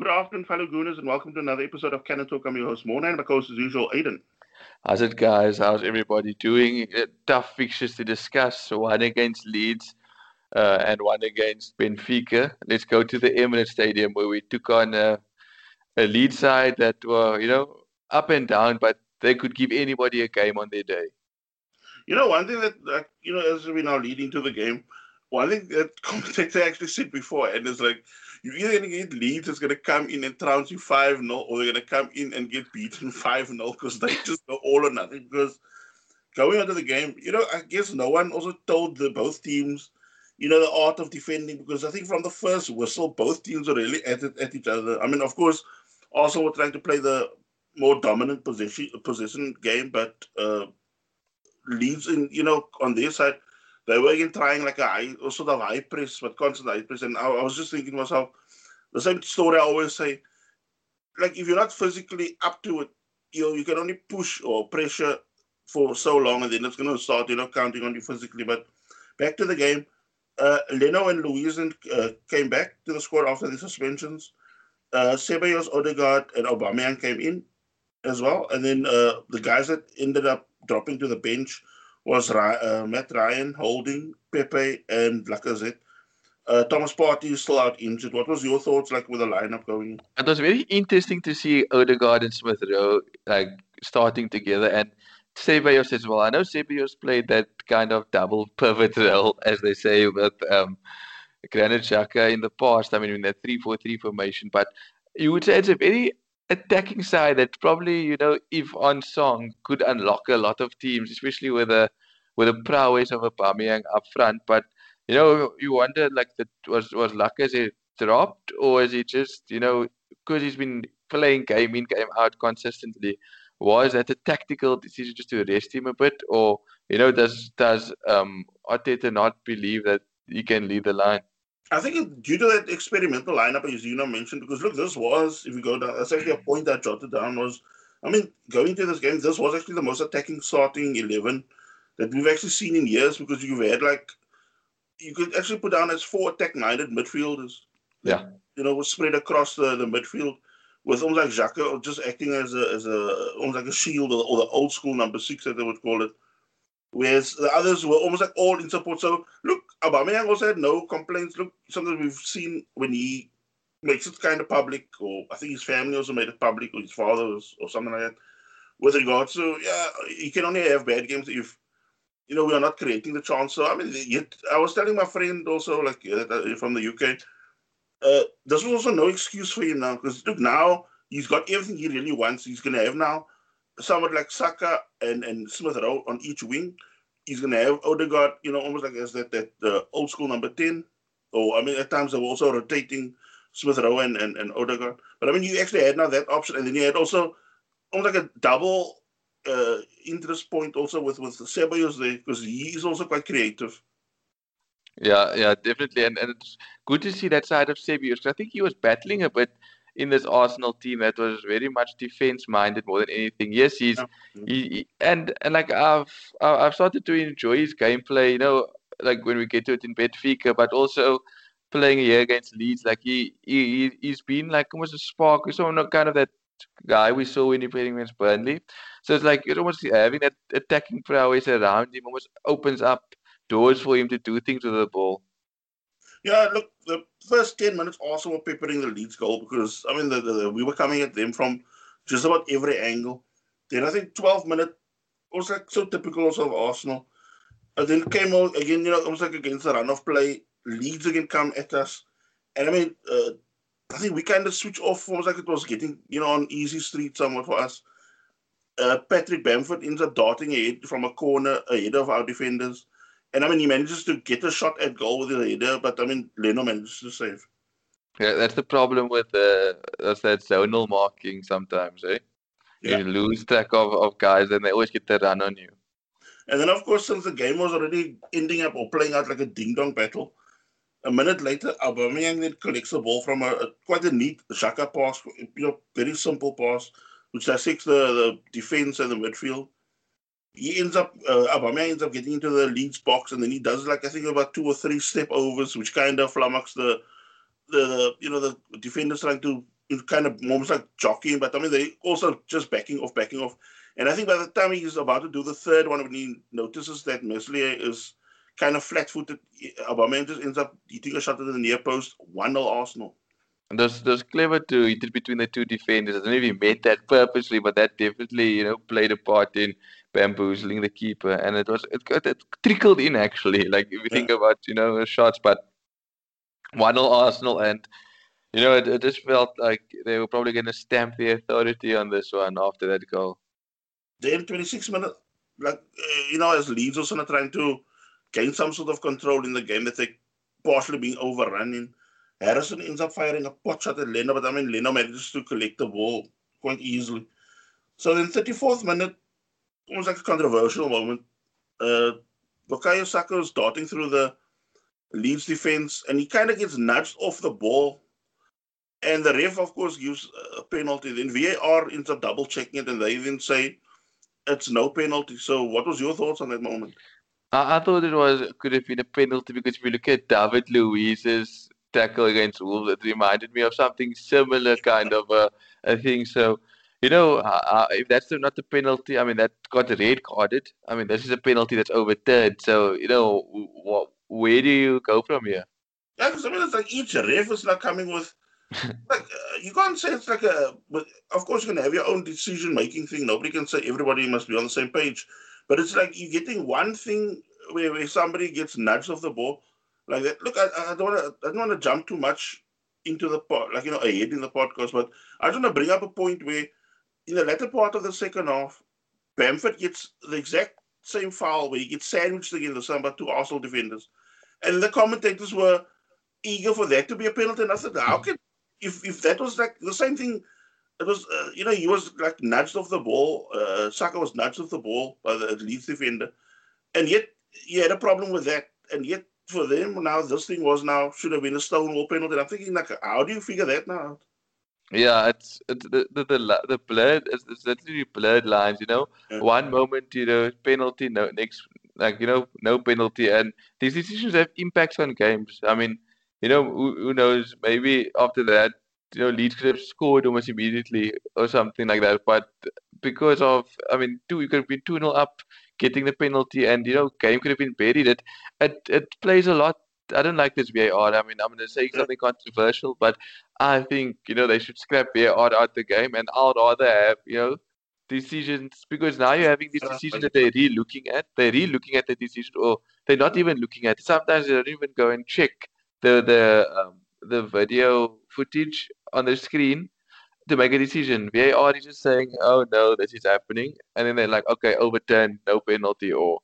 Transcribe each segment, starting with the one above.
Good afternoon, fellow Gooners, and welcome to another episode of Cannon Talk. I'm your host, Mona, and my co-host, as usual, Aiden. How's it, guys? How's everybody doing? Uh, tough fixtures to discuss. One against Leeds uh, and one against Benfica. Let's go to the Emirates Stadium where we took on a, a lead side that were, you know, up and down, but they could give anybody a game on their day. You know, one thing that, that you know, as we're now leading to the game, one thing that commentator actually said before, and it's like, you're either going to get Leeds that's going to come in and trounce you 5 0, or they're going to come in and get beaten 5 0 because they just go all or nothing. Because going into the game, you know, I guess no one also told the both teams, you know, the art of defending. Because I think from the first whistle, both teams were really at it at each other. I mean, of course, also we're trying to play the more dominant position position game, but uh, Leeds in you know on their side they were again trying like a high, sort of high press, but constant high press. And I, I was just thinking to myself, the same story I always say, like if you're not physically up to it, you you can only push or pressure for so long, and then it's going to start, you know, counting on you physically. But back to the game, uh, Leno and Luiz uh, came back to the squad after the suspensions. Uh, Ceballos, Odegaard, and Aubameyang came in as well, and then uh, the guys that ended up dropping to the bench was uh, Mat Ryan, Holding, Pepe, and Lacazette. Uh, Thomas Partey is still out injured. What was your thoughts like with the lineup going? It was very interesting to see Odegaard and Smith Rowe like starting together and Ceballos as well. I know Ceballos played that kind of double pivot role, as they say, with um, Granit Xhaka in the past. I mean, in that 3 4 3 formation. But you would say it's a very attacking side that probably you know if on song could unlock a lot of teams, especially with a with a prowess of a Aubameyang up front. But you know you wonder like that was was Lacazette dropped or is he just you know because he's been playing game in game out consistently. Was that a tactical decision just to arrest him a bit, or you know does does um Arteta not believe that he can lead the line? I think due to that experimental lineup, as you know mentioned, because look, this was if you go down, that's actually a mm. point I jotted down was, I mean, going to this game, this was actually the most attacking starting eleven that we've actually seen in years because you've had like, you could actually put down as four attack-minded midfielders. Yeah, you know, spread across the, the midfield with almost like Xhaka just acting as a as a almost like a shield or, or the old school number six that they would call it. Whereas the others were almost like all in support. So look, Aubameyang also had no complaints. Look, something we've seen when he makes it kind of public, or I think his family also made it public, or his father was, or something like that. With regards to yeah, he can only have bad games if you know we are not creating the chance. So I mean, yet I was telling my friend also like uh, from the UK, uh, this was also no excuse for him now because look now he's got everything he really wants. He's gonna have now someone like Saka and, and Smith Rowe on each wing. He's going to have Odegaard, you know, almost like as that, that uh, old school number 10. Or, I mean, at times they were also rotating Smith Rowe and, and, and Odegaard. But I mean, you actually had now that option. And then you had also almost like a double uh, interest point also with, with Ceballos there because he is also quite creative. Yeah, yeah, definitely. And, and it's good to see that side of Ceballos. I think he was battling a bit in this Arsenal team that was very much defense minded more than anything. Yes, he's yeah. he, he, and and like I've I've started to enjoy his gameplay. You know, like when we get to it in Benfica, but also playing here against Leeds. Like he he he's been like almost a spark. He's So kind of that guy we saw when he played against Burnley. So it's like it's almost having that attacking prowess around him almost opens up doors for him to do things with the ball. Yeah, look, the first 10 minutes also were peppering the Leeds goal because, I mean, the, the, we were coming at them from just about every angle. Then I think 12 minutes was like so typical also of Arsenal. And then came out again, you know, almost like against the run of play. Leeds again come at us. And I mean, uh, I think we kind of switched off almost like it was getting, you know, on easy street somewhat for us. Uh, Patrick Bamford ends up darting ahead from a corner ahead of our defenders. And I mean, he manages to get a shot at goal with his header, but I mean, Leno manages to save. Yeah, that's the problem with uh, that's that zonal marking sometimes, eh? Yeah. You lose track of, of guys and they always get the run on you. And then, of course, since the game was already ending up or playing out like a ding dong battle, a minute later, Aubameyang then collects the ball from a, a quite a neat Xhaka pass, you know, very simple pass, which dissects the, the defense and the midfield he ends up uh, Aubameyang ends up getting into the Leeds box, and then he does like I think about two or three step overs, which kind of flummox the, the, you know the defenders trying to in kind of moments like jockeying, but I mean they also just backing off, backing off. And I think by the time he's about to do the third one, when he notices that Meslier is kind of flat-footed, Aubameyang just ends up hitting a shot at the near post, one 0 Arsenal. And those clever to hit it between the two defenders. I don't know if he made that purposely, but that definitely you know played a part in bamboozling the keeper, and it was it, it trickled in actually. Like if you yeah. think about you know shots, but one 0 Arsenal, and you know it, it just felt like they were probably going to stamp the authority on this one after that goal. Then 26 minutes, like uh, you know, as Leeds also trying to gain some sort of control in the game that they partially being overrun in. Harrison ends up firing a pot shot at Leno, but I mean, Leno manages to collect the ball quite easily. So then, 34th minute, almost like a controversial moment. Uh, Bukayo Saka is darting through the Leeds defense, and he kind of gets nudged off the ball. And the ref, of course, gives a penalty. Then VAR ends up double checking it, and they then say it's no penalty. So, what was your thoughts on that moment? I, I thought it was could have been a penalty because if you look at David Luiz's tackle against Wolves, it reminded me of something similar kind of a, a thing. So, you know, uh, uh if that's not the penalty, I mean, that got red carded. I mean, this is a penalty that's overturned. So, you know, what, where do you go from here? Yeah, because I mean, it's like each ref is not coming with. like uh, you can't say it's like a. But of course, you're gonna have your own decision making thing. Nobody can say everybody must be on the same page. But it's like you're getting one thing where, where somebody gets nudged off the ball like that. Look, I, I don't want to I don't want to jump too much into the pod, like you know, ahead in the podcast, but I just want to bring up a point where in the latter part of the second half, Bamford gets the exact same foul where he gets sandwiched against the by two Arsenal defenders, and the commentators were eager for that to be a penalty. And I said, how can if if that was like the same thing? It was, uh, you know, he was like nudged off the ball. Uh, Saka was nudged off the ball by the Leeds defender, and yet he had a problem with that. And yet for them now this thing was now should have been a Stonewall penalty. I'm thinking like, how do you figure that now? Yeah, it's, it's the, the the the blurred it's, it's literally blurred lines. You know, yeah. one moment you know penalty, no next like you know no penalty, and these decisions have impacts on games. I mean, you know, who, who knows? Maybe after that, you know, Leeds could have scored almost immediately or something like that. But because of, I mean, two you could have been two 0 up getting the penalty, and you know, game could have been buried. It it it plays a lot. I don't like this VAR. I mean, I'm going to say something controversial, but I think you know they should scrap VAR out the game, and I'd rather have you know decisions because now you're having these decisions that they're re-looking at. They're re-looking at the decision, or they're not even looking at. It. Sometimes they don't even go and check the the um, the video footage on the screen to make a decision. VAR is just saying, "Oh no, this is happening," and then they're like, "Okay, overturn, no penalty," or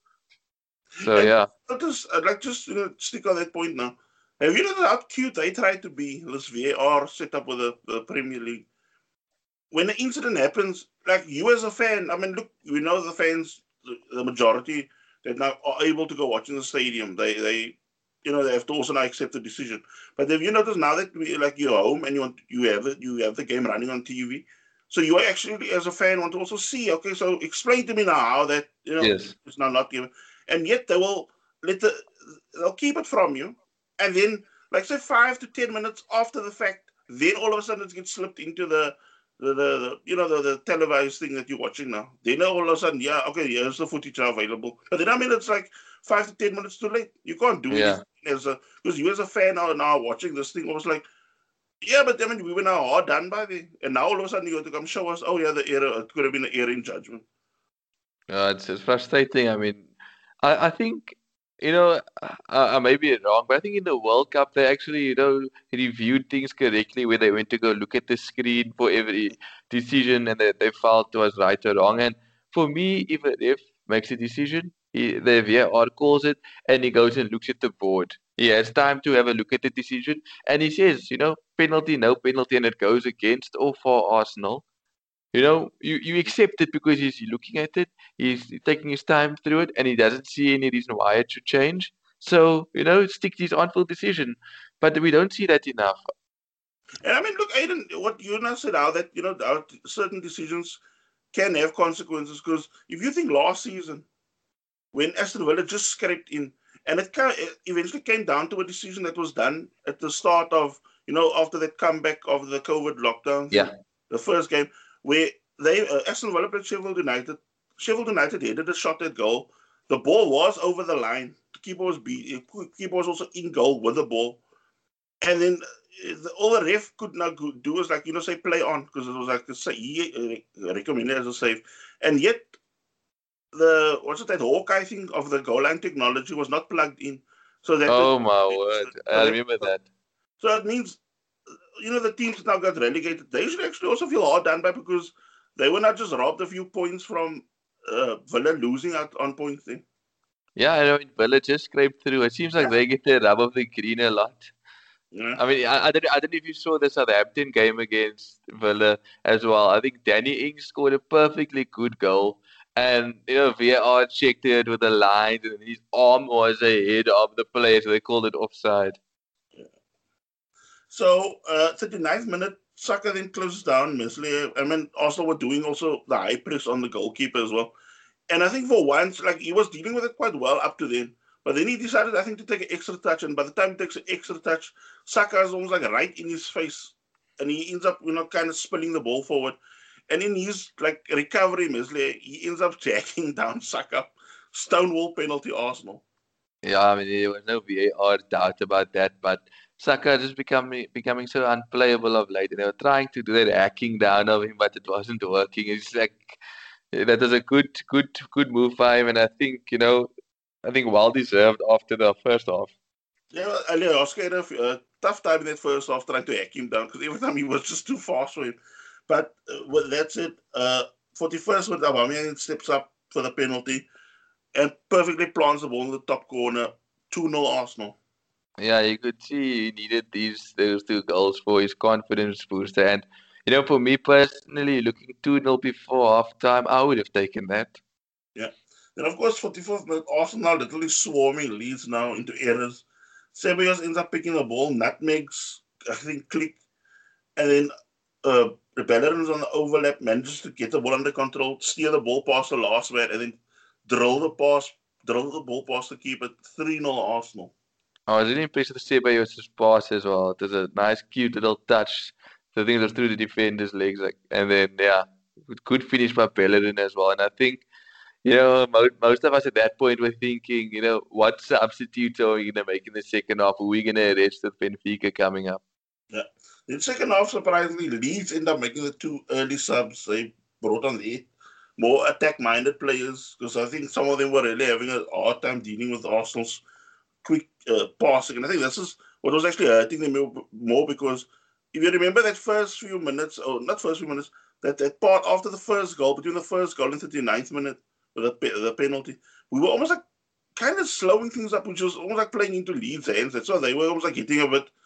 so and yeah. I'd like just you know stick on that point now. Have you noticed how cute they try to be? This VAR set up with the, the Premier League. When an incident happens, like you as a fan, I mean, look, we know the fans, the, the majority, they're now are able to go watch in the stadium. They they you know they have to also now accept the decision. But have you noticed now that we like you're home and you want you have it, you have the game running on TV, so you actually as a fan want to also see. Okay, so explain to me now how that you know yes. it's now not given, and yet they will let the they'll keep it from you, and then like say five to ten minutes after the fact, then all of a sudden it gets slipped into the the, the, the, you know the, the televised thing that you're watching now. Then all of a sudden, yeah, okay, here's the footage available. But then I mean, it's like five to ten minutes too late. You can't do yeah. it as a because you as a fan are now watching this thing. I was like, yeah, but I mean, we were now all done by the, and now all of a sudden you got to come show us, oh yeah, the error it could have been an error in judgment. Uh, it's, it's frustrating. I mean, I, I think you know, I, I may be wrong, but I think in the World Cup they actually, you know, reviewed things correctly where they went to go look at the screen for every decision and they, they felt was right or wrong. And for me, if a ref makes a decision, he, the VAR calls it and he goes and looks at the board. He has time to have a look at the decision and he says, you know, penalty, no penalty, and it goes against or for Arsenal. You know, you, you accept it because he's looking at it, he's taking his time through it, and he doesn't see any reason why it should change. So, you know, stick to his on field decision. But we don't see that enough. And I mean, look, Aiden, what you now said how that, you know, certain decisions can have consequences because if you think last season, when Aston Villa just scraped in, and it eventually came down to a decision that was done at the start of you know, after that comeback of the COVID lockdown. Yeah. The first game where they uh, Aston Villa played Sheffield United. Sheffield United headed a shot at goal. The ball was over the line. The keeper was beat. be, keeper was also in goal with the ball, and then uh, the, all the ref could not do was like you know say play on because it was like a, he uh, recommended as a save, and yet the what's it that Hawkeye thing of the goal line technology was not plugged in. So that oh my word, I remember that. So it means you know the teams now got relegated. They should actually also feel hard done by because they were not just robbed a few points from uh, Villa losing out on points then. Yeah, I know Villa just scraped through. It seems like yeah. they get the rub of the green a lot. Yeah. I mean, I, I, don't, I don't know if you saw the Southampton game against Villa as well. I think Danny Ings scored a perfectly good goal. And, you know, VAR checked it with the lines, and his arm was ahead of the player, so they called it offside. So, uh, 39th minute, Saka then closes down Meslier. I mean, Arsenal were doing also the high press on the goalkeeper as well. And I think for once, like, he was dealing with it quite well up to then. But then he decided, I think, to take an extra touch. And by the time he takes an extra touch, Saka is almost like right in his face. And he ends up, you know, kind of spilling the ball forward. And in his like recovery, Meslier, he ends up jacking down Saka. Stonewall penalty Arsenal. Yeah, I mean there was no VAR doubt about that, but Saka just becoming becoming so unplayable of late. And they were trying to do that hacking down of him, but it wasn't working. It's like that was a good, good, good move by him, and I think you know, I think well deserved after the first half. Yeah, Oscar had a tough time in that first half trying to hack him down because every time he was just too fast for him. But uh, well, that's it. Uh, 41st with Aubameyang steps up for the penalty and perfectly plants the ball in the top corner. 2-0 Arsenal. Yeah, you could see he needed these those two goals for his confidence booster. And, you know, for me personally, looking 2-0 before half time, I would have taken that. Yeah. And of course, 44th minute, Arsenal literally swarming Leeds now into errors. Ceballos ends up picking the ball, nutmegs, I think, Klich. And then uh, Bellerin's on the overlap, manages to get the ball under control, steer the ball past the last man, and then drill the pass, drill the ball past the keeper. 3 0 Arsenal. Oh, I was really impressed with the Ceballos' pass as well. It was a nice, cute little touch. The thing was through the defender's legs, like, and then yeah, good finish by Bellerin as well. And I think, you know, most, most of us at that point were thinking, you know, what substitute are we going to make in the second half? Are we going to arrest with Benfica coming up? Yeah. In second half, surprisingly, Leeds end up making the two early subs. They brought on the more attack-minded players because I think some of them were really having a hard time dealing with Arsenal's quick uh, passing. And I think this is what was actually hurting them more because if you remember that first few minutes, or not first few minutes, that, that part after the first goal, between the first goal and the 39th minute, with the, penalty, we were almost like kind of slowing things up, which was almost like playing into Leeds' hands. That's why they were almost like getting a bit –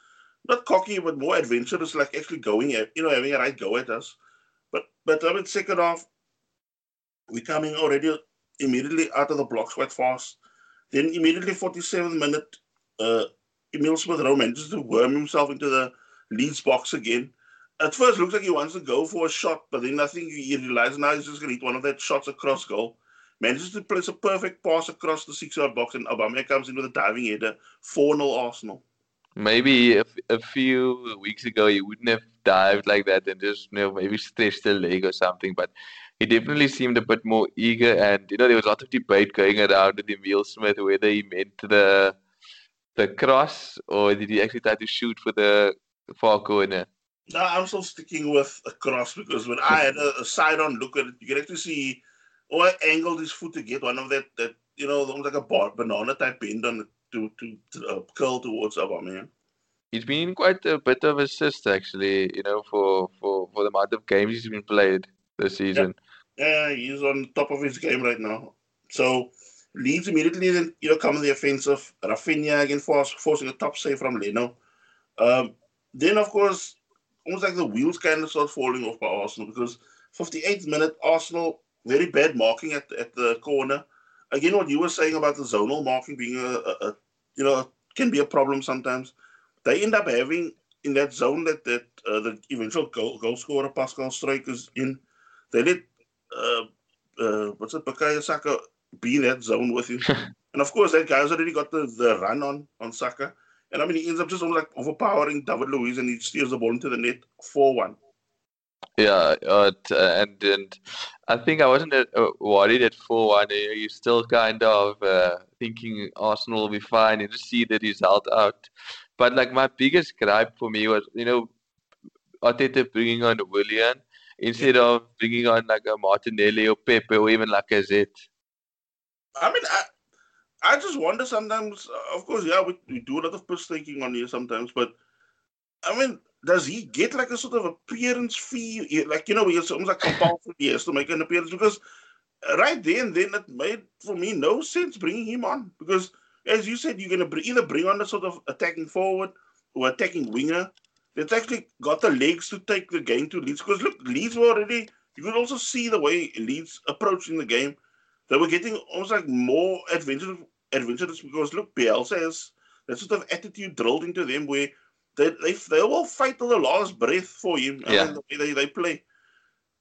not cocky, but more adventurous, like actually going at, you know, having a right go at us. But but I mean, second half, we're coming already immediately out of the blocks quite fast. Then immediately 47th minute, uh, Emil Smith Rowe manages to worm himself into the Leeds box again. At first, looks like he wants to go for a shot, but then I think he realizes now he's just going to hit one of that shots across goal. Manages to place a perfect pass across the six-yard box, and Obama comes in with a diving header. 4 0 Arsenal. Maybe a, a few weeks ago he wouldn't have dived like that and just you know maybe stretched the leg or something, but he definitely seemed a bit more eager. And you know there was a lot of debate going around with Emil Smith whether he meant the the cross or did he actually try to shoot for the far corner. No, I'm still sticking with a cross because when I had a, a side-on look at it, you can actually see oh, I angled his foot to get one of that that you know almost like a bar, banana type bend on it to to, to uh, curl towards Aubameyang. He's been quite a bit of assist actually, you know, for for for the amount of games he's been played this season. Yeah, yeah he's on top of his game right now. So Leeds immediately then you know come in the offensive. Raphinha again force, forcing a top save from Leno. Um, then of course, almost like the wheels kind of start falling off by Arsenal because 58th minute Arsenal very bad marking at at the corner again, what you were saying about the zonal marking being a, a, a you know, can be a problem sometimes. They end up having in that zone that that uh, the eventual goal, goal scorer Pascal Struijk is in. They let uh, uh, what's it, Bukayo Saka be in that zone with you. and of course that guy's already got the, the run on on Saka. And I mean, he ends up just almost like overpowering David Luiz and he steers the ball into the net 4 1. Yeah, uh, and and I think I wasn't uh, worried at four one. You're still kind of uh, thinking Arsenal will be fine and just see the result out. But like my biggest gripe for me was, you know, Arteta bringing on Willian instead yeah. of bringing on like a Martinelli or Pepe or even like a Z. I mean, I I just wonder sometimes. Of course, yeah, we, we do a lot of push thinking on here sometimes, but I mean, does he get like a sort of appearance fee? Like, you know, it's almost like compulsory he has to make an appearance because right then, then it made for me no sense bringing him on because, as you said, you're going to either bring on a sort of attacking forward or attacking winger that's actually got the legs to take the game to Leeds. Because look, Leeds were already, you could also see the way Leeds approaching the game. They were getting almost like more adventurous, adventurous because look, Bielsa has that sort of attitude drilled into them where they they, they will fight to the last breath for him. Yeah. the way they, they play.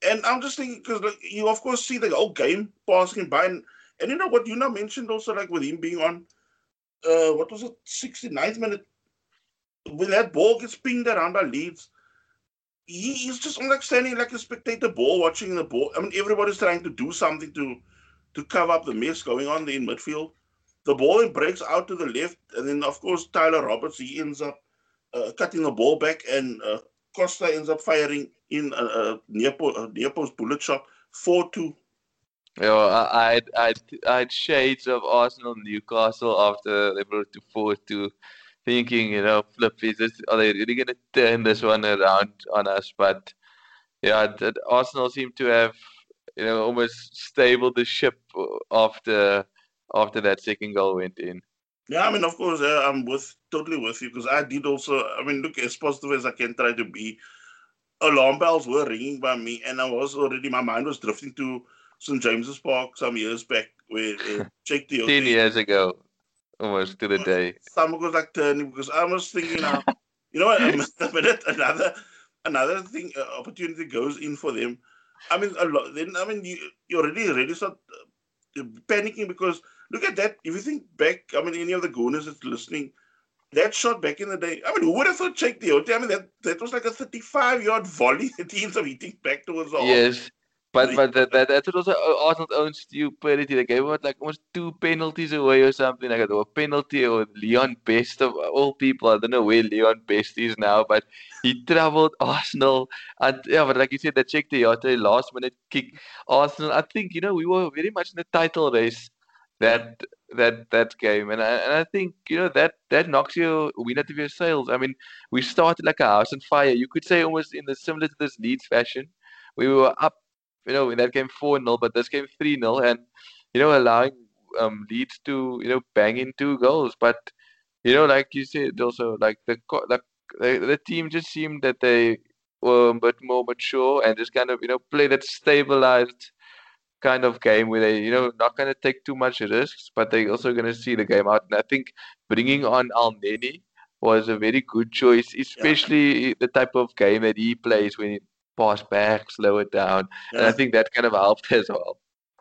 And I'm just thinking because like, you of course see the whole game passing by, and, and you know what you now mentioned also like with him being on, uh, what was it, 69th minute, that ball gets pinged around our Leeds, he, he's just like standing like a spectator ball watching the ball. I mean everybody's trying to do something to to cover up the mess going on there in midfield. The ball breaks out to the left, and then of course Tyler Roberts he ends up uh, cutting the ball back, and uh, Costa ends up firing in a, a near, po- near post bullet shot, 4 2. Yeah, I had, I had shades of Arsenal Newcastle after they brought to 4 2, thinking, you know, flip, is this, are they really going to turn this one around on us? But yeah, that Arsenal seem to have, you know, almost stabled the ship after after that second goal went in. Yeah, I mean, of course, uh, I'm with totally with you because I did also. I mean, look as positive as I can try to be. Alarm bells were ringing by me, and I was already my mind was drifting to St James's Park some years back, where uh, the ten years ago, almost to the day. Some was like turning because I was thinking, now, you know what? A minute, another another thing uh, opportunity goes in for them. I mean, a lot. Then I mean, you you already already start uh, panicking because Look at that. If you think back, I mean, any of the Gooners that's listening, that shot back in the day, I mean, who would have thought Cheick Tioté? I mean, that, that was like a 35 yard volley that he ends up hitting back towards the Yes. But but that, that that's also uh, Arsenal's own stupidity. They gave out like almost two penalties away or something like. Or penalty or Leon Best of all people. I don't know where Leon Best is now, but he travelled Arsenal and yeah, but like you said, that Cheick Tioté last minute kick. Arsenal, I think, you know, we were very much in the title race that that that game and I, and I think you know that that knocks your win out of your sails. I mean, we started like a house on fire. You could say almost in the similar to this Leeds fashion. We were up, you know, in that game four 0 but this game three 0 and you know allowing um Leeds to you know bang in two goals. But you know, like you said, also like the like the, the team just seemed that they were a bit more mature and just kind of you know play that stabilized kind of game where they, you know, not going to take too much risks, but they're also going to see the game out. And I think bringing on Elneny was a very good choice, especially yeah. the type of game that he plays when he pass back, slow it down. Yeah. And I think that kind of helped as well.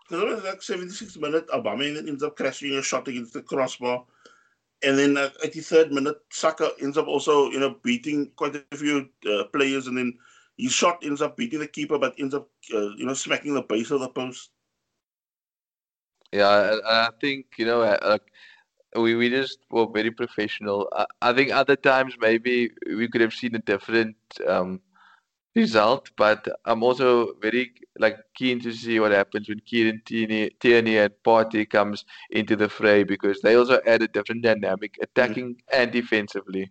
Because it was like 76 minute, Aubameyang ends up crashing a shot against the crossbar. And then uh, 83rd minute, Saka ends up also, you know, beating quite a few uh, players. And then his shot ends up beating the keeper, but ends up, uh, you know, smacking the base of the post. Yeah, I, I think you know, uh, we we just were very professional. I, I, think other times maybe we could have seen a different um, result, but I'm also very like keen to see what happens when Kieran Tierney, Tierney and Partey comes into the fray because they also add a different dynamic, attacking mm-hmm. and defensively.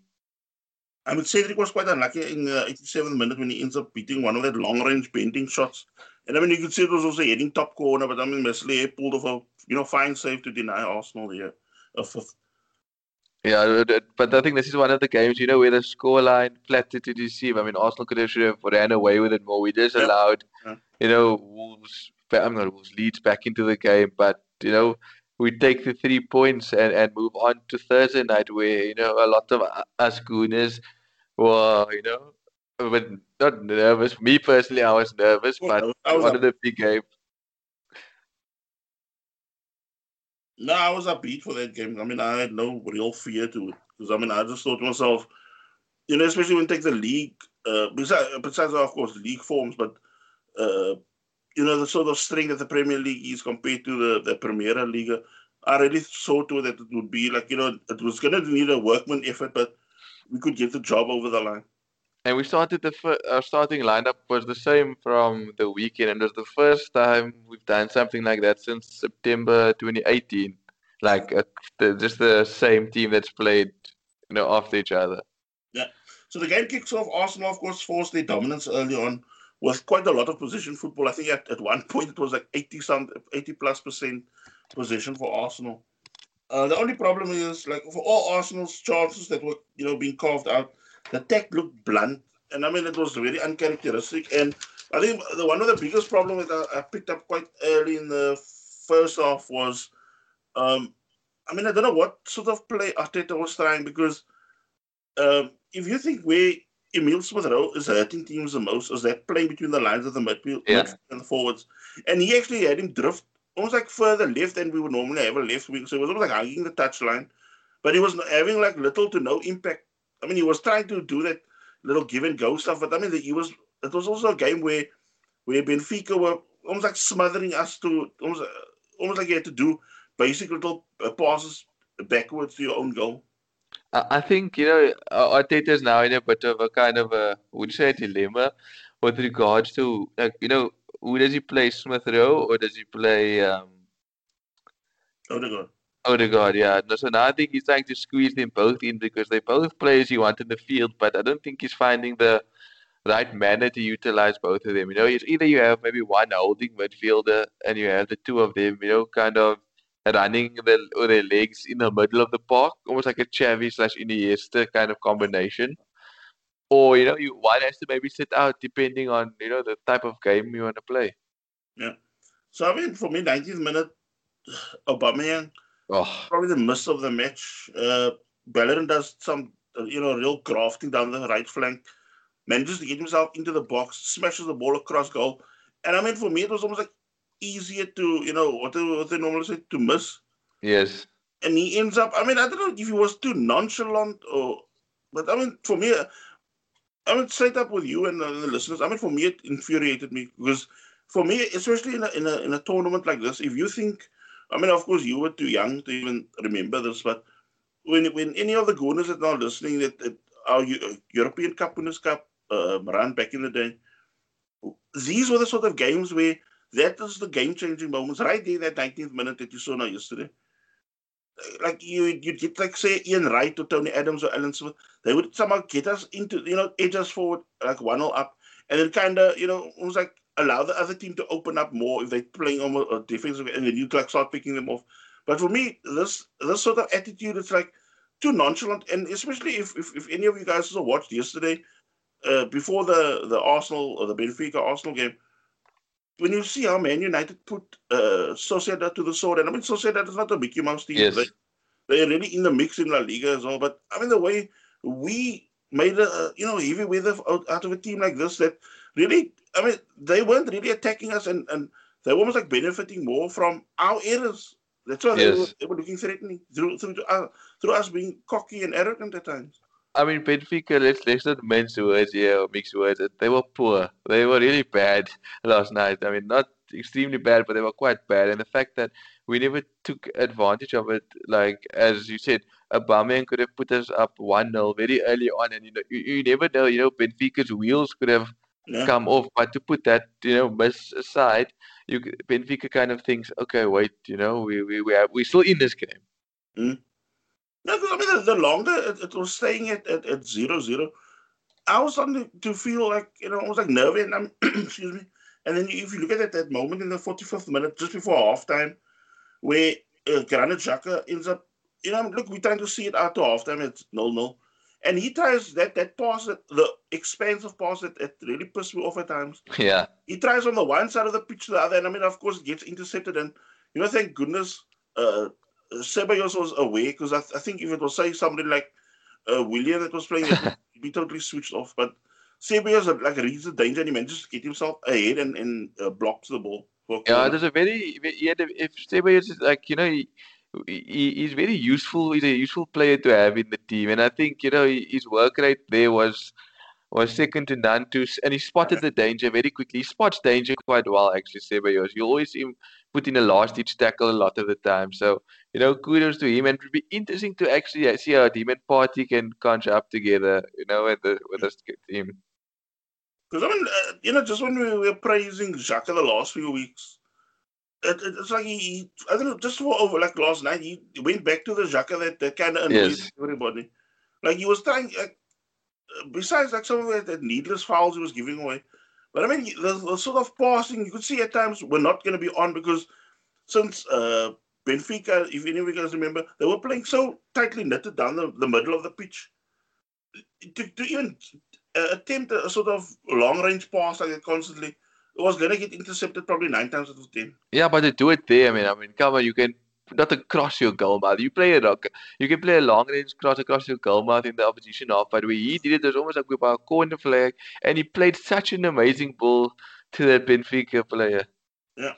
I mean, Cedric was quite unlucky in the 87th minute when he ends up beating one of that long range bending shots. And I mean, you could see it was also heading top corner, but I mean, Meslier pulled off a you know fine save to deny Arsenal here a fifth. Yeah, uh, but I think this is one of the games, you know, where the scoreline flattered to deceive. I mean, Arsenal could have should have ran away with it more. We just allowed, yeah. you know, Wolves, I'm not Wolves, Leeds back into the game, but you know, we take the three points and, and move on to Thursday night, where you know a lot of uh, us Gooners were, you know, but not nervous. Me personally, I was nervous, but I was one of the big games. No, I was upbeat for that game. I mean, I had no real fear to it because I mean, I just thought to myself, you know, especially when you take the league, uh, besides, besides of course league forms, but uh, you know, the sort of strength that the Premier League is compared to the the Premier League. I really saw to it that it would be like you know it was going to need a workman effort, but we could get the job over the line. And we started the fir- our starting lineup was the same from the weekend, and it was the first time we've done something like that since September 2018. Like uh, the, just the same team that's played, you know, after each other. Yeah. So the game kicks off. Arsenal, of course, forced their dominance early on with quite a lot of position football. I think at, at one point it was like 80 some 80 plus percent position for Arsenal. Uh, the only problem is like for all Arsenal's chances that were you know being carved out, the tech looked blunt, and I mean it was very uncharacteristic. And I think the one of the biggest problems that I, I picked up quite early in the first half was, um, I mean I don't know what sort of play Arteta was trying because um, if you think where Emil Smith Rowe is hurting teams the most is that playing between the lines of the midfield, Yeah. midfield and the forwards, and he actually had him drift almost like further left than we would normally have a left wing. So it was almost like hugging the touchline, but he was having like little to no impact. I mean, he was trying to do that little give and go stuff, but I mean, he was. It was also a game where where Benfica were almost like smothering us to almost almost like you had to do basic little passes backwards to your own goal. I think you know uh, Arteta is now in a bit of a kind of a would you say a dilemma with regards to like you know who does he play Smith Rowe or does he play um, Odegaard. Oh, Odegaard? Yeah, no, so now I think he's trying to squeeze them both in because they're both players you want in the field, but I don't think he's finding the right manner to utilize both of them. You know, it's either you have maybe one holding midfielder and you have the two of them, you know, kind of running the or their legs in the middle of the park, almost like a Xavi slash Iniesta kind of combination. Or you know, you one has to maybe sit out depending on you know the type of game you want to play. Yeah. So I mean, for me, 19th minute, Aubameyang Oh, probably the miss of the match. Uh, Bellerin does some, you know, real grafting down the right flank, manages to get himself into the box, smashes the ball across goal. And I mean, for me, it was almost like easier to, you know, what they, what they normally say, to miss. yes, And he ends up, I mean, I don't know if he was too nonchalant or, but I mean, for me, I mean, straight up with you and the listeners, I mean, for me, it infuriated me because for me, especially in a, in a, in a tournament like this, if you think, I mean, of course, you were too young to even remember this, but when when any of the Gunners are listening, that, that our European Cup, Winners' Cup um, run back in the day, these were the sort of games where that is the game changing moments right there, that 19th minute that you saw now yesterday. Like you, you'd get like say Ian Wright or Tony Adams or Alan Smith, they would somehow get us into you know edge us forward like one 0 up, and then kind of you know almost like allow the other team to open up more if they're playing on a defensive, and then you like start picking them off. But for me, this this sort of attitude is like too nonchalant, and especially if if, if any of you guys also watched yesterday, uh, before the the Arsenal or the Benfica Arsenal game, when you see how Man United put uh, Sociedad to the sword, and I mean Sociedad is not a Mickey Mouse team. Yes. They, they're really in the mix in La Liga as well. But I mean the way we made a you know heavy weather out, out of a team like this that really I mean they weren't really attacking us and and they were almost like benefiting more from our errors. That's why they, were, Yes. they were looking threatening through through uh, through us being cocky and arrogant at times. I mean Benfica. Let's let's not mince words here or mix words. They were poor. They were really bad last night. I mean, not extremely bad, but they were quite bad. And the fact that we never took advantage of it, like as you said, Aubameyang could have put us up one 0 very early on, and you know you, you never know. You know Benfica's wheels could have Yeah. come off. But to put that, you know, miss aside, you Benfica kind of thinks, okay, wait, you know, we we we are, we're still in this game. No, 'cause I mean, the, the longer it, it was staying at, at, at zero zero, I was starting to feel like, you know, I was like nervy. And I'm, excuse me. And then if you look at that, that moment in the 45th minute, just before halftime, where uh, Granit Xhaka ends up, you know, look, we're trying to see it out to halftime, it's 0 0. And he tries that that pass, that, the expansive pass that, that really pissed me off at times Yeah, he tries on the one side of the pitch to the other, and I mean, of course, it gets intercepted. And you know, thank goodness, uh, Ceballos was away because I, I think if it was say somebody like uh, Willian that was playing, it would be totally switched off. But Ceballos uh, like reads the danger and he manages to get himself ahead and, and uh, blocks the ball. Yeah. There's a very, ve- he had a, if Ceballos is like, you know, he, he, he's very useful. He's a useful player to have in the team, and I think you know his work rate there was was second to none. To and he spotted the danger very quickly. He spots danger quite well, actually. Ceballos. You always him put in a last ditch tackle a lot of the time. So you know, kudos to him. And it would be interesting to actually see how Demon Partey can conjure up together. You know, with the with this team. Because I mean, uh, you know, just when we were praising Xhaka the last few weeks, it, it's like he, he, I don't know, just for over like last night, he went back to the Xhaka that, that kind of annoyed yes. everybody. Like he was trying, like, besides like some of that, needless fouls he was giving away. But I mean, the, the, sort of passing you could see at times were not going to be on because since uh, Benfica, if any of you guys remember, they were playing so tightly knitted down the, the middle of the pitch. To, to even uh, attempt a sort of long range pass like that constantly, it was going to get intercepted probably nine times out of ten. Yeah, but to do it there, I mean, I mean, come on, you can not across your goal mouth. You play a you can play a long range cross across your goal mouth in the opposition half. But where he did it, it was almost like we were a corner flag, and he played such an amazing ball to that Benfica player. Yeah.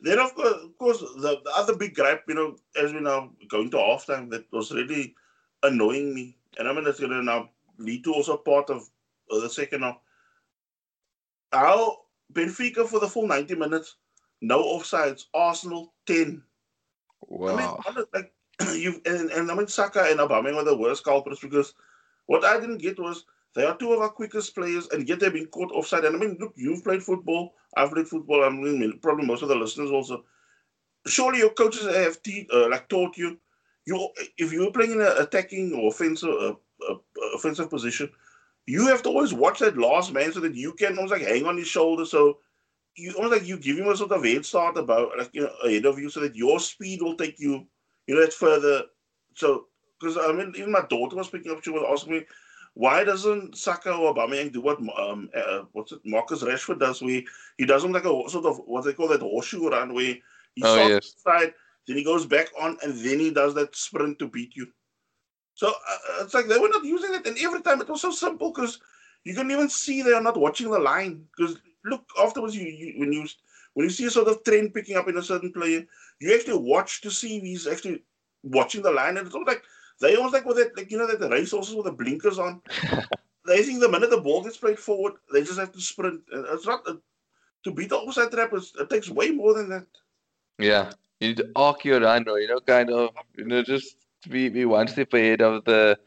Then of course, of course, the, the other big gripe, you know, as we now going to halftime, that was really annoying me, and I mean that's going to now lead to also part of uh, the second half. How Benfica for the full ninety minutes, no offsides. Arsenal ten. Wow. I mean, like you and, and I mean Saka and Aubameyang are the worst culprits because what I didn't get was they are two of our quickest players, and yet they've been caught offside. And I mean, look, you've played football. I've played football. I mean, probably most of the listeners also. Surely your coaches have te- uh, like taught you. You, if you were playing in an attacking or offensive uh, uh, offensive position, you have to always watch that last man so that you can almost like hang on his shoulder. So you almost like you give him a sort of head start about like you know ahead of you so that your speed will take you you know that further. So because I mean even my daughter was picking up, she was asking me why doesn't Saka or Aubameyang do what um uh, what's it Marcus Rashford does where he does not like a sort of what they call that horseshoe run where he oh, starts yes. side then he goes back on and then he does that sprint to beat you. So uh, it's like they were not using it, and every time it was so simple because you can even see they are not watching the line. Because look afterwards, you, you, when you when you see a sort of trend picking up in a certain player, you actually watch to see if he's actually watching the line, and it's almost like they almost like with that, like you know, that the racehorses with the blinkers on. they think the minute the ball gets played forward, they just have to sprint. And it's not to beat the offside trap. it takes way more than that. Yeah, you need to arc your or you know, kind of, you know, just be be one step ahead of the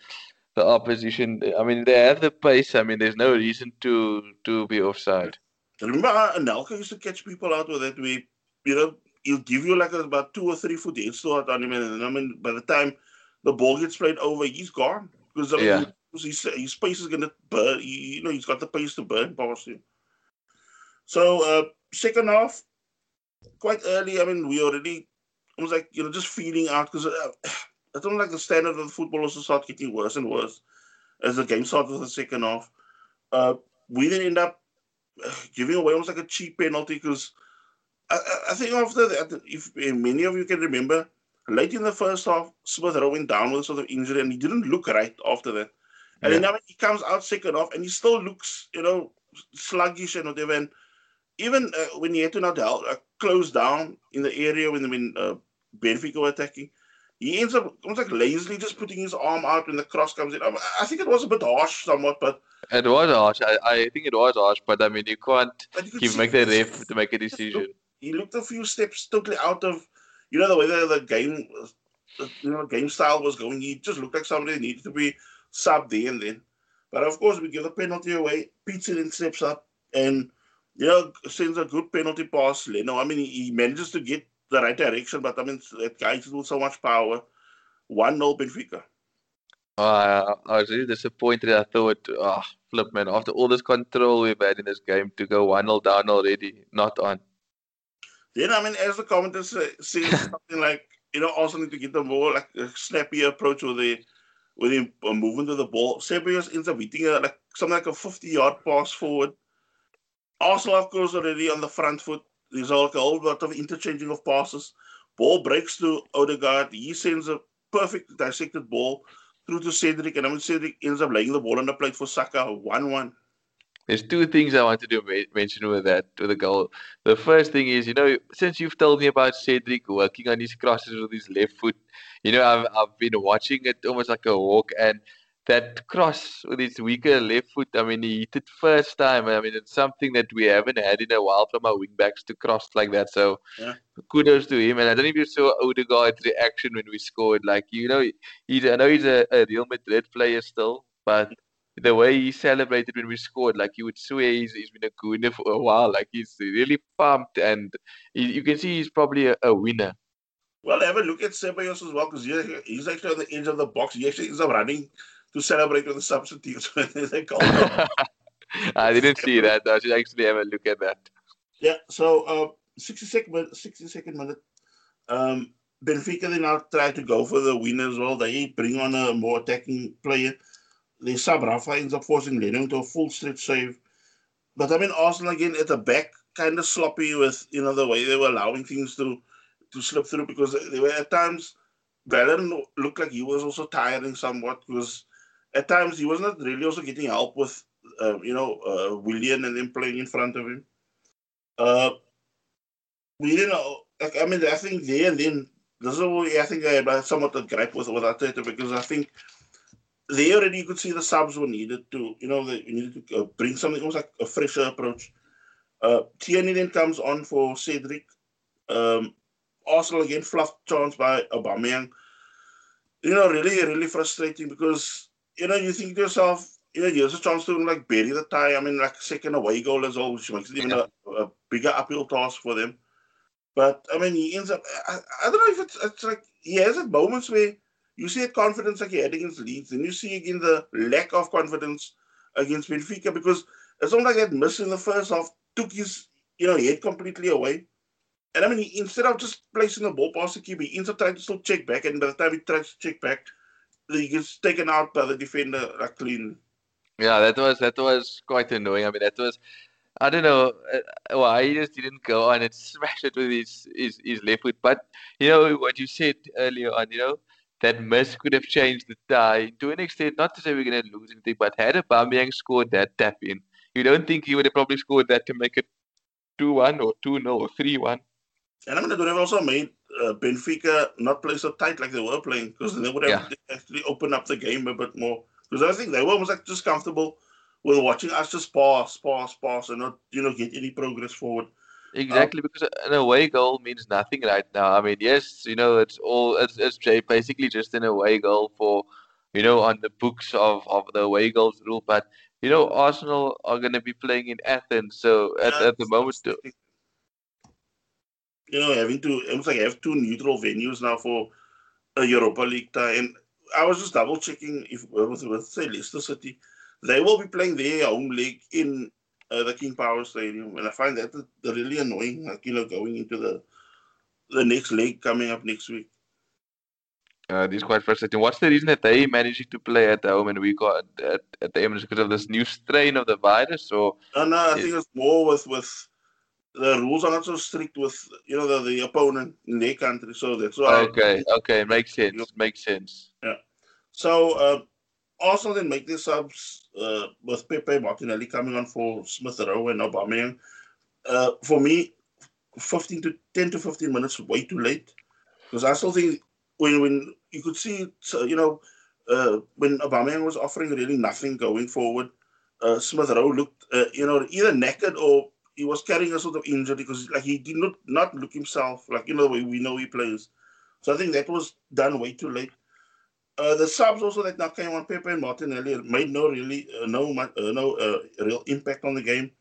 the opposition. I mean, they have the pace. I mean, there's no reason to to be offside. Remember, Anelka used to catch people out with that. We, you know, he'll give you like about two or three foot head start on him, and I mean, by the time the ball gets played over, he's gone because I mean, yeah. his, his pace is gonna burn. You know, he's got the pace to burn past you. So uh, second half, quite early. I mean, we already was like you know just feeling out because. Uh, I don't like the standard of the football also start getting worse and worse as the game started with the second half. Uh, we then end up uh, giving away almost like a cheap penalty because I, I, think after that, if many of you can remember, late in the first half, Smith Rowe went down with a sort of injury and he didn't look right after that. And yeah. then he comes out second half and he still looks, you know, sluggish and whatever. And even uh, when he had to now uh, close down in the area when, when uh, Benfica were attacking, he ends up almost like lazily just putting his arm out when the cross comes in. I think it was a bit harsh, somewhat, but it was harsh. I, I think it was harsh, but I mean, you can't you keep make the ref to make a decision. he looked a few steps totally out of, you know, the way the, the game, you know, game style was going. He just looked like somebody needed to be subbed there and then. But of course, we give the penalty away. Pizzi then steps up and, you know, sends a good penalty pass. Leno, I mean, he, he manages to get the right direction, but I mean, that guy with so much power. 1 0 Benfica. Uh, I was really disappointed. I thought, oh, flip, man, after all this control we've had in this game, to go 1 0 down already, not on. Then, I mean, as the commentators say, say something like, you know, also need to get the more like a snappy approach with the with him uh, moving to the ball. Ceballos ends up hitting a, like something like a 50 yard pass forward. Arsenal, of course, already on the front foot. There's like a whole lot of interchanging of passes. Ball breaks to Odegaard. He sends a perfect dissected ball through to Cedric, and I mean Cedric ends up laying the ball on the plate for Saka, one-one. there's two things I wanted to mention with that with the goal. The first thing is, you know, since you've told me about Cedric working on his crosses with his left foot, you know, I've I've been watching it almost like a walk, and that cross with his weaker left foot. I mean, he hit it first time. I mean, it's something that we haven't had in a while from our wing backs to cross like that. So, yeah. kudos to him. And I don't know if you saw Odegaard's reaction when we scored. Like, you know, he's I know he's a, a Real Madrid player still, but the way he celebrated when we scored, like you would swear he's, he's been a gooner for a while. Like he's really pumped, and he, you can see he's probably a, a winner. Well, have a look at Ceballos as well, because he's actually on the edge of the box. He actually ends up running to celebrate with the substitutes when they call I didn't see that. I should actually have a look at that. Yeah, so uh, 60 second, 60 second minute. Um, Benfica, they now try to go for the win as well. They bring on a more attacking player they sub Rafa ends up forcing Leno to a full stretch save. But I mean, Arsenal again at the back, kind of sloppy with you know the way they were allowing things to to slip through because they were at times. Bellerin looked like he was also tiring somewhat because at times he was not really also getting help with uh, you know uh, Willian and then playing in front of him. Uh, we didn't know. Like, I mean, I think there and then this is I think I had somewhat a gripe with with Arteta because I think there already you could see the subs were needed to, you know, they needed to uh, bring something almost like a fresher approach. Uh, Tierney then comes on for Cedric. Um, Arsenal again fluffed chance by Aubameyang. You know, really, really frustrating because you know you think to yourself, you know, here's a chance to like bury the tie. I mean, like second away goal as well, which makes it even a, a bigger uphill task for them. But I mean, he ends up. I, I don't know if it's it's like he has at moments where you see a confidence like he had against Leeds, and you see again the lack of confidence against Benfica because it's almost like that miss in the first half took his you know head completely away. And I mean, he, instead of just placing the ball past the keeper, he ends up trying to still check back, and by the time he tries to check back, he gets taken out by the defender like clean. Yeah, that was that was quite annoying. I mean, that was I don't know uh, why he just didn't go on and smash it with his, his his left foot. But you know what you said earlier on, you know, that miss could have changed the tie to an extent. Not to say we're going to lose anything, but had Aubameyang scored that tap in, you don't think he would have probably scored that to make it 2 1 or 2 0 or 3 1. And I mean, it would have also made uh, Benfica not play so tight like they were playing because they would have yeah. actually opened up the game a bit more. Because I think they were almost like just comfortable with watching us just pass, pass, pass, and not you know get any progress forward. Exactly, um, because an away goal means nothing right now. I mean, yes, you know, it's all it's, it's basically just an away goal for, you know, on the books of, of the away goals rule. But you know, Arsenal are going to be playing in Athens, so at, at the moment, you know, having to almost like I have two neutral venues now for a Europa League tie, and I was just double checking if with, with say Leicester City, they will be playing their home league in uh, the King Power Stadium, and I find that really annoying. Like you know, going into the the next leg coming up next week. Uh, this is quite frustrating. What's the reason that they managed to play at home and we got at, at the Emirates because of this new strain of the virus? Or no, no, I think it's more with with the rules are not so strict with you know the, the opponent in their country, so that's why. Okay, okay, makes sense. You know, makes sense. Yeah. So uh, also then make the subs uh, with Pepe Martinelli coming on for Smith Rowe and Aubameyang. Uh, for me, 15 to 10 to 15 minutes way too late because I still think when when you could see you know uh, when Aubameyang was offering really nothing going forward, uh, Smith Rowe looked uh, you know either naked or he was carrying a sort of injury because like he did not not look himself like you know way we know he plays. So I think that was done way too late. Uh, the subs also that now came on Pepe and Martinelli made no really uh, no uh, no uh, real impact on the game.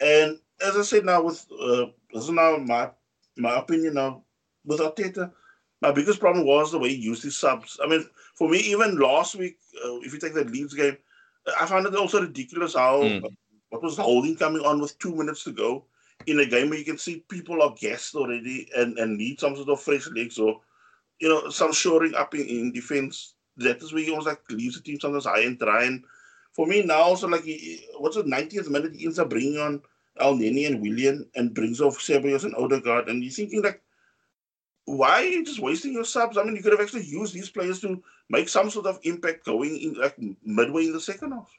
And as I said now with uh, this is now my my opinion now with Arteta, my biggest problem was the way he used his subs. I mean, for me, even last week, uh, if you take that Leeds game, I found it also ridiculous how mm. What was holding coming on with two minutes to go in a game where you can see people are gassed already and, and need some sort of fresh legs or you know, some shoring up in, in defense. That is where he almost like leaves the team sometimes high and dry. And for me now, also like, he, what's the 90th minute, he ends up bringing on Elneny and Willian and brings off Ceballos and Odegaard. And you're thinking like, why are you just wasting your subs? I mean, you could have actually used these players to make some sort of impact going in like midway in the second half.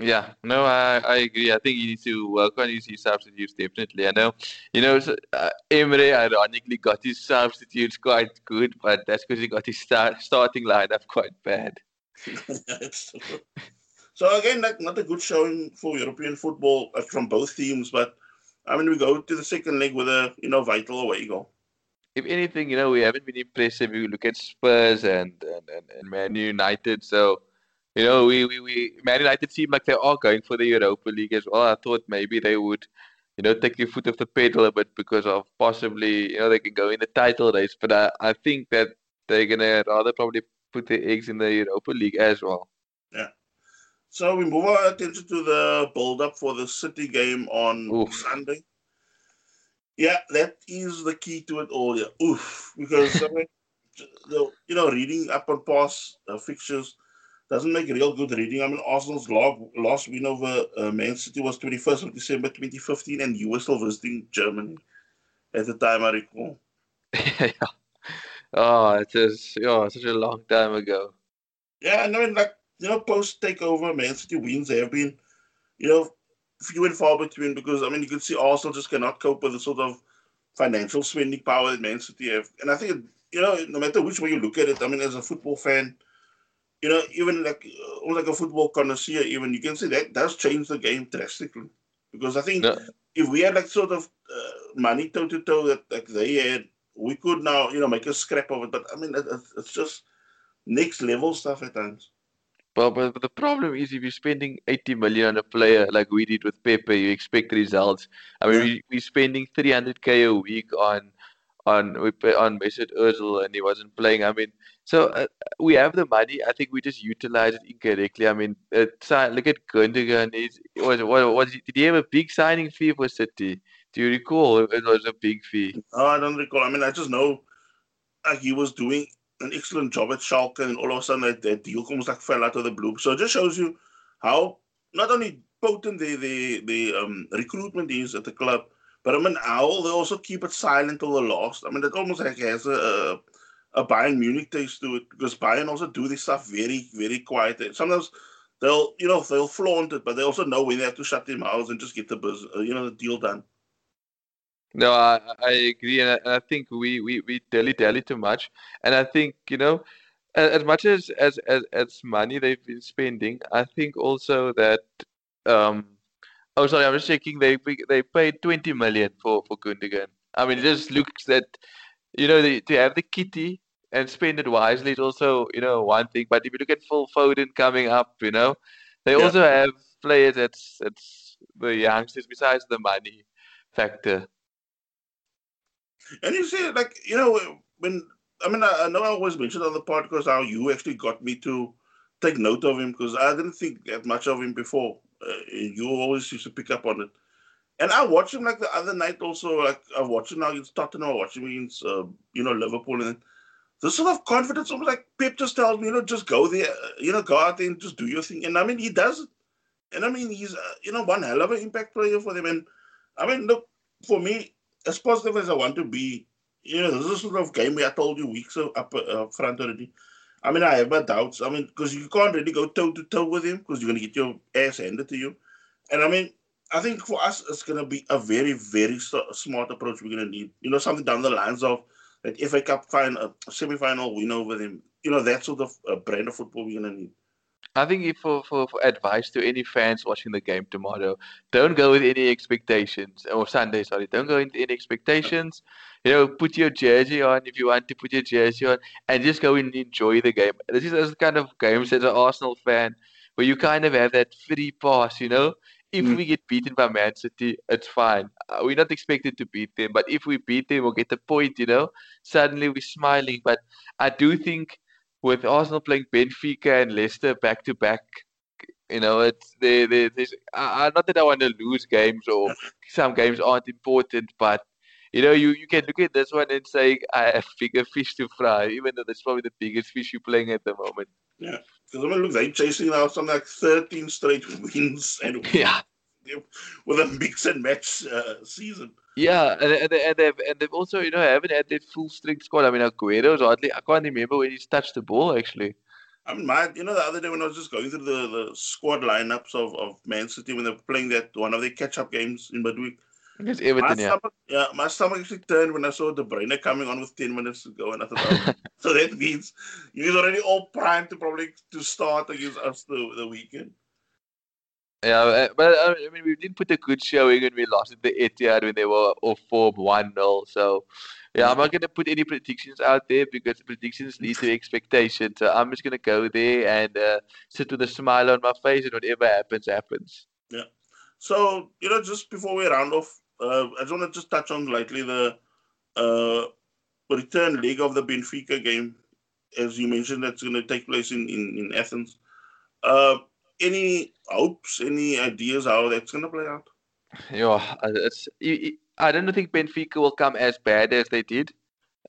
Yeah, no, I, I agree. I think he needs to work on his, his substitutes definitely. I know, you know, uh, Emre ironically got his substitutes quite good, but that's because he got his start, starting lineup quite bad. so again, like not a good showing for European football uh, from both teams, but I mean, we go to the second leg with a you know vital away goal. If anything, you know, we haven't been impressive. You look at Spurs and and, and, and Man United, so you know, we, we, we Man United seem like they are going for the Europa League as well. I thought maybe they would, you know, take their foot off the pedal a bit because of possibly, you know, they can go in the title race. But I, I think that they're gonna rather probably put their eggs in the Europa League as well. Yeah. So we move our attention to the build up for the City game on Oof. Sunday. Yeah, that is the key to it all. Yeah, oof, because I mean, you know, reading up on past uh, fixtures doesn't make real good reading. I mean, Arsenal's last win over uh, Man City was 21st of December 2015, and you were still visiting Germany at the time, I recall. yeah. Oh, it is yeah, such a long time ago. Yeah, I mean, like, you know, post takeover, Man City wins they have been, you know, few and far between because, I mean, you can see Arsenal just cannot cope with the sort of financial spending power that Man City have. And I think, you know, no matter which way you look at it, I mean, as a football fan, you know, even like uh, like a football connoisseur, even you can say that does change the game drastically. Because I think if we had like sort of uh, money toe to toe that like they had, we could now you know make a scrap of it. But I mean, it, it's just next level stuff at times. Well, but, the problem is if you're spending 80 million on a player like we did with Pepe, you expect results. I mean, yeah. we, we're spending 300k a week on on on Mesut Ozil and he wasn't playing. I mean, so uh, we have the money. I think we just utilize it incorrectly. I mean, uh, look at Gundogan. Is was what was did he have a big signing fee for City? Do you recall it was a big fee? Oh, I don't recall. I mean, I just know like he was doing an excellent job at Schalke, and all of a sudden that, deal almost like fell out of the blue. So it just shows you how not only potent the the, the um, recruitment is at the club, but I mean, Owl, they also keep it silent till the last. I mean, it almost like has a, a, a Bayern Munich taste to it because Bayern also do this stuff very, very quiet. Sometimes they'll, you know, they'll flaunt it, but they also know when they have to shut their mouths and just get the uh, you know, the deal done. No, I, I agree, and I, I think we we we dilly dally too much, and I think you know, as, much as, as as as money they've been spending, I think also that um Oh, sorry, I was checking. They they paid 20 million for for Gundogan. I mean, it just looks that you know the, to have the kitty and spend it wisely is also you know one thing. But if you look at Phil Foden coming up, you know they yeah. also have players that's that's the youngsters besides the money factor. And you see, like you know, when I mean, I, I know I always mentioned on the podcast how you actually got me to take note of him because I didn't think that much of him before. Uh, you always used to pick up on it. And I watched him like the other night also. Like I watched him now against Tottenham, I watched him against uh, you know Liverpool, and this sort of confidence, almost like Pep just tells me, you know, just go there, uh, you know, go out there and just do your thing. And I mean, he does. And I mean, he's uh, you know one hell of an impact player for them. And I mean, look for me, as positive as I want to be, you know, this is a sort of game where I told you weeks up uh, front already. I mean, I have my doubts. I mean, because you can't really go toe to toe with him because you're going to get your ass handed to you. And I mean, I think for us, it's going to be a very, very smart approach we're going to need. You know, something down the lines of that FA Cup final, semi final win over them. You know, that sort of uh, brand of football we're going to need. I think for, for, for advice to any fans watching the game tomorrow, don't go with any expectations. Or Sunday, sorry. Don't go into any expectations. You know, put your jersey on if you want to put your jersey on and just go and enjoy the game. This is the kind of games as an Arsenal fan where you kind of have that free pass, you know? If mm. we get beaten by Man City, it's fine. Uh, we're not expected to beat them, but if we beat them we'll get the point, you know, suddenly we're smiling. But I do think with Arsenal playing Benfica and Leicester back to back, you know, it's there. There, there's uh, not that I want to lose games or some games aren't important, but you know, you, you can look at this one and say, I have bigger fish to fry, even though that's probably the biggest fish you're playing at the moment. Yeah, because I mean, look, they're chasing now something like 13 straight wins and yeah. with a mix and match uh, season. Yeah, and, and, and, they've, and they've also, you know, haven't had their full strength squad. I mean, Aguero's hardly, I can't remember when he's touched the ball, actually. I mean, my, you know, the other day when I was just going through the, the squad lineups of, of Man City when they were playing that one of their catch up games in midweek. Against Everton, my yeah. Stomach, yeah, my stomach actually turned when I saw De Bruyne coming on with 10 minutes to go. And I thought, oh, so that means he's already all primed to probably to start against us the, the weekend. Yeah, uh, but uh, I mean, we did put a good showing when we lost at the Etihad when they were off form 1 0. So, yeah, I'm not going to put any predictions out there because predictions lead to expectation. So, I'm just going to go there and uh, sit with a smile on my face, and whatever happens, happens. Yeah. So, you know, just before we round off, uh, I just want to just touch on lightly the uh, return leg of the Benfica game. As you mentioned, that's going to take place in, in, in Athens. Uh, any hopes, any ideas how that's going to play out? Yeah, it's. I don't think Benfica will come as bad as they did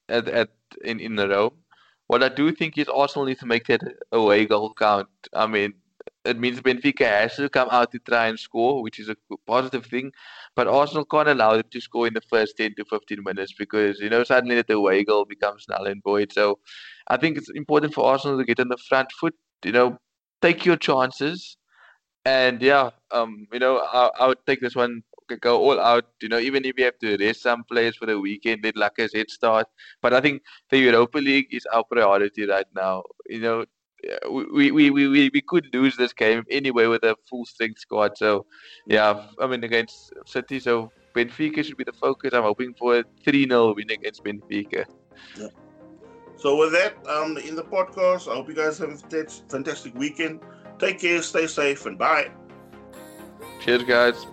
at, at in in Rome. What I do think is Arsenal needs to make that away goal count. I mean, it means Benfica has to come out to try and score, which is a positive thing. But Arsenal can't allow them to score in the first 10 to 15 minutes because, you know, suddenly the away goal becomes null and void. So I think it's important for Arsenal to get on the front foot, you know, take your chances. And yeah, um, you know, I, I would take this one, go all out. You know, even if you have to rest some players for the weekend, let Lacazette start. But I think the Europa League is our priority right now. You know, we, we, we, we, we could lose this game anyway with a full strength squad. So, yeah, I mean, against City, so Benfica should be the focus. I'm hoping for a 3 0 win against Benfica. Yeah. So, with that, um, in the podcast, I hope you guys have a fantastic weekend. Take care, stay safe, and bye. Cheers, guys.